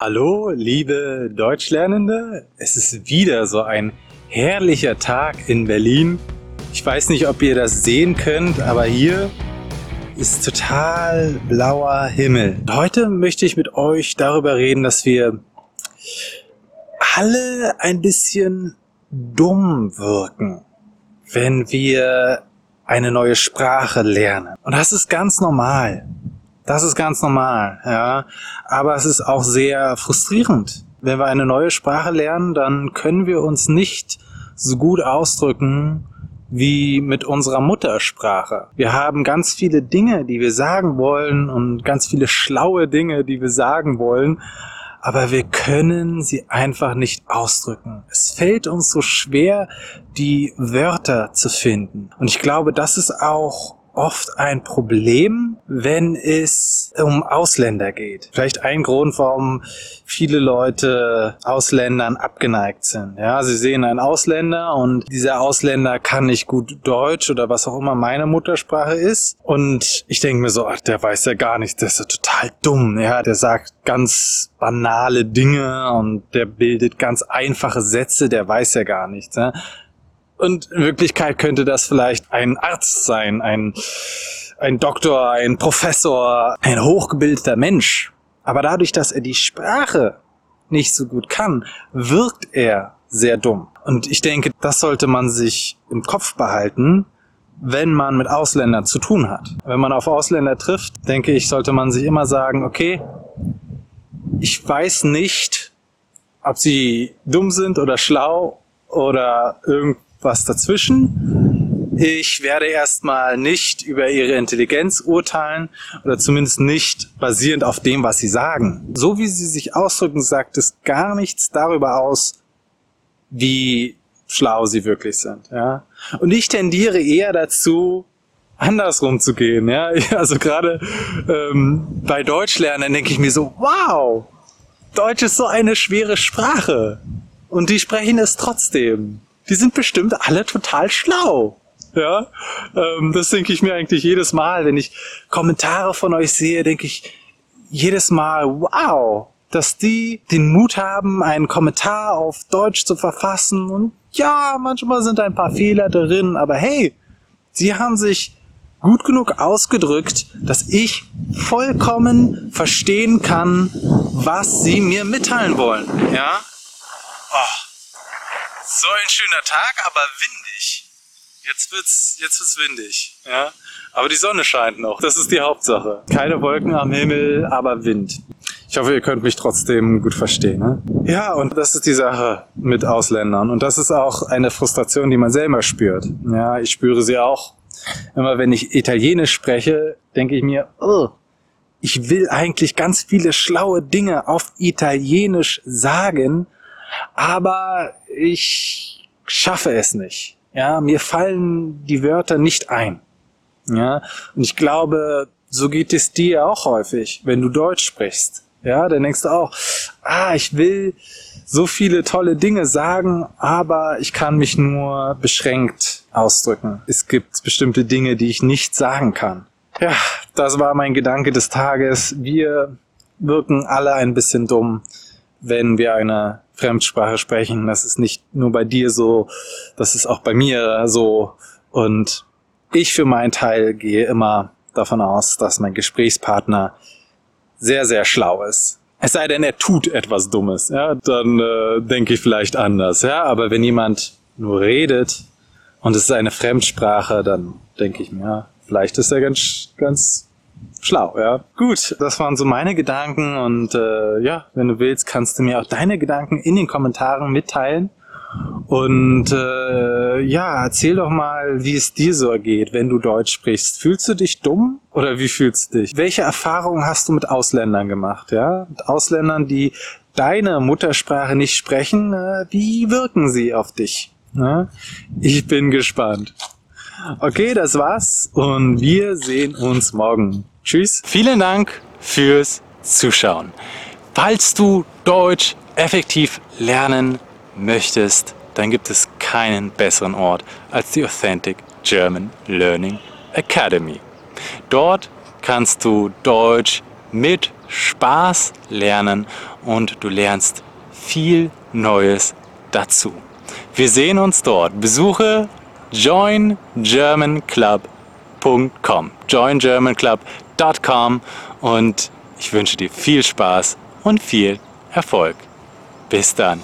Hallo, liebe Deutschlernende. Es ist wieder so ein herrlicher Tag in Berlin. Ich weiß nicht, ob ihr das sehen könnt, aber hier ist total blauer Himmel. Heute möchte ich mit euch darüber reden, dass wir alle ein bisschen dumm wirken, wenn wir eine neue Sprache lernen. Und das ist ganz normal. Das ist ganz normal, ja. Aber es ist auch sehr frustrierend. Wenn wir eine neue Sprache lernen, dann können wir uns nicht so gut ausdrücken wie mit unserer Muttersprache. Wir haben ganz viele Dinge, die wir sagen wollen und ganz viele schlaue Dinge, die wir sagen wollen, aber wir können sie einfach nicht ausdrücken. Es fällt uns so schwer, die Wörter zu finden. Und ich glaube, das ist auch oft ein Problem, wenn es um Ausländer geht. Vielleicht ein Grund, warum viele Leute Ausländern abgeneigt sind. Ja, sie sehen einen Ausländer und dieser Ausländer kann nicht gut Deutsch oder was auch immer meine Muttersprache ist. Und ich denke mir so, ach, der weiß ja gar nichts, der ist ja total dumm. Ja, der sagt ganz banale Dinge und der bildet ganz einfache Sätze, der weiß ja gar nichts. Ja. Und in Wirklichkeit könnte das vielleicht ein Arzt sein, ein, ein Doktor, ein Professor, ein hochgebildeter Mensch. Aber dadurch, dass er die Sprache nicht so gut kann, wirkt er sehr dumm. Und ich denke, das sollte man sich im Kopf behalten, wenn man mit Ausländern zu tun hat. Wenn man auf Ausländer trifft, denke ich, sollte man sich immer sagen, okay, ich weiß nicht, ob sie dumm sind oder schlau oder irgendwie was dazwischen. Ich werde erstmal nicht über ihre Intelligenz urteilen oder zumindest nicht basierend auf dem, was sie sagen. So wie sie sich ausdrücken, sagt es gar nichts darüber aus, wie schlau sie wirklich sind. Ja? Und ich tendiere eher dazu, andersrum zu gehen. Ja? Also gerade ähm, bei Deutschlernen denke ich mir so, wow, Deutsch ist so eine schwere Sprache. Und die sprechen es trotzdem die sind bestimmt alle total schlau. Ja, ähm, das denke ich mir eigentlich jedes Mal, wenn ich Kommentare von euch sehe, denke ich jedes Mal, wow, dass die den Mut haben, einen Kommentar auf Deutsch zu verfassen. Und ja, manchmal sind ein paar Fehler drin, aber hey, sie haben sich gut genug ausgedrückt, dass ich vollkommen verstehen kann, was sie mir mitteilen wollen. Ja? Oh. So ein schöner Tag, aber windig. Jetzt wird's, jetzt wird's windig, ja. Aber die Sonne scheint noch. Das ist die Hauptsache. Keine Wolken am Himmel, aber Wind. Ich hoffe, ihr könnt mich trotzdem gut verstehen. Ne? Ja, und das ist die Sache mit Ausländern. Und das ist auch eine Frustration, die man selber spürt. Ja, ich spüre sie auch. Immer wenn ich Italienisch spreche, denke ich mir, oh, ich will eigentlich ganz viele schlaue Dinge auf Italienisch sagen, aber ich schaffe es nicht. Ja, mir fallen die Wörter nicht ein. Ja, und ich glaube, so geht es dir auch häufig, wenn du Deutsch sprichst. Ja, dann denkst du auch, ah, ich will so viele tolle Dinge sagen, aber ich kann mich nur beschränkt ausdrücken. Es gibt bestimmte Dinge, die ich nicht sagen kann. Ja, das war mein Gedanke des Tages. Wir wirken alle ein bisschen dumm, wenn wir eine Fremdsprache sprechen. Das ist nicht nur bei dir so, das ist auch bei mir so. Und ich für meinen Teil gehe immer davon aus, dass mein Gesprächspartner sehr, sehr schlau ist. Es sei denn, er tut etwas Dummes, ja, dann äh, denke ich vielleicht anders, ja. Aber wenn jemand nur redet und es ist eine Fremdsprache, dann denke ich mir, vielleicht ist er ganz, ganz schlau, ja. Gut, das waren so meine Gedanken und äh, ja, wenn du willst, kannst du mir auch deine Gedanken in den Kommentaren mitteilen. Und äh, ja, erzähl doch mal, wie es dir so ergeht, wenn du Deutsch sprichst. Fühlst du dich dumm oder wie fühlst du dich? Welche Erfahrungen hast du mit Ausländern gemacht? Ja, mit Ausländern, die deine Muttersprache nicht sprechen. Äh, wie wirken sie auf dich? Ja? Ich bin gespannt. Okay, das war's und wir sehen uns morgen. Tschüss. Vielen Dank fürs Zuschauen. Falls du Deutsch effektiv lernen möchtest, dann gibt es keinen besseren Ort als die Authentic German Learning Academy. Dort kannst du Deutsch mit Spaß lernen und du lernst viel Neues dazu. Wir sehen uns dort. Besuche joingermanclub.com, joingermanclub.com und ich wünsche dir viel Spaß und viel Erfolg. Bis dann.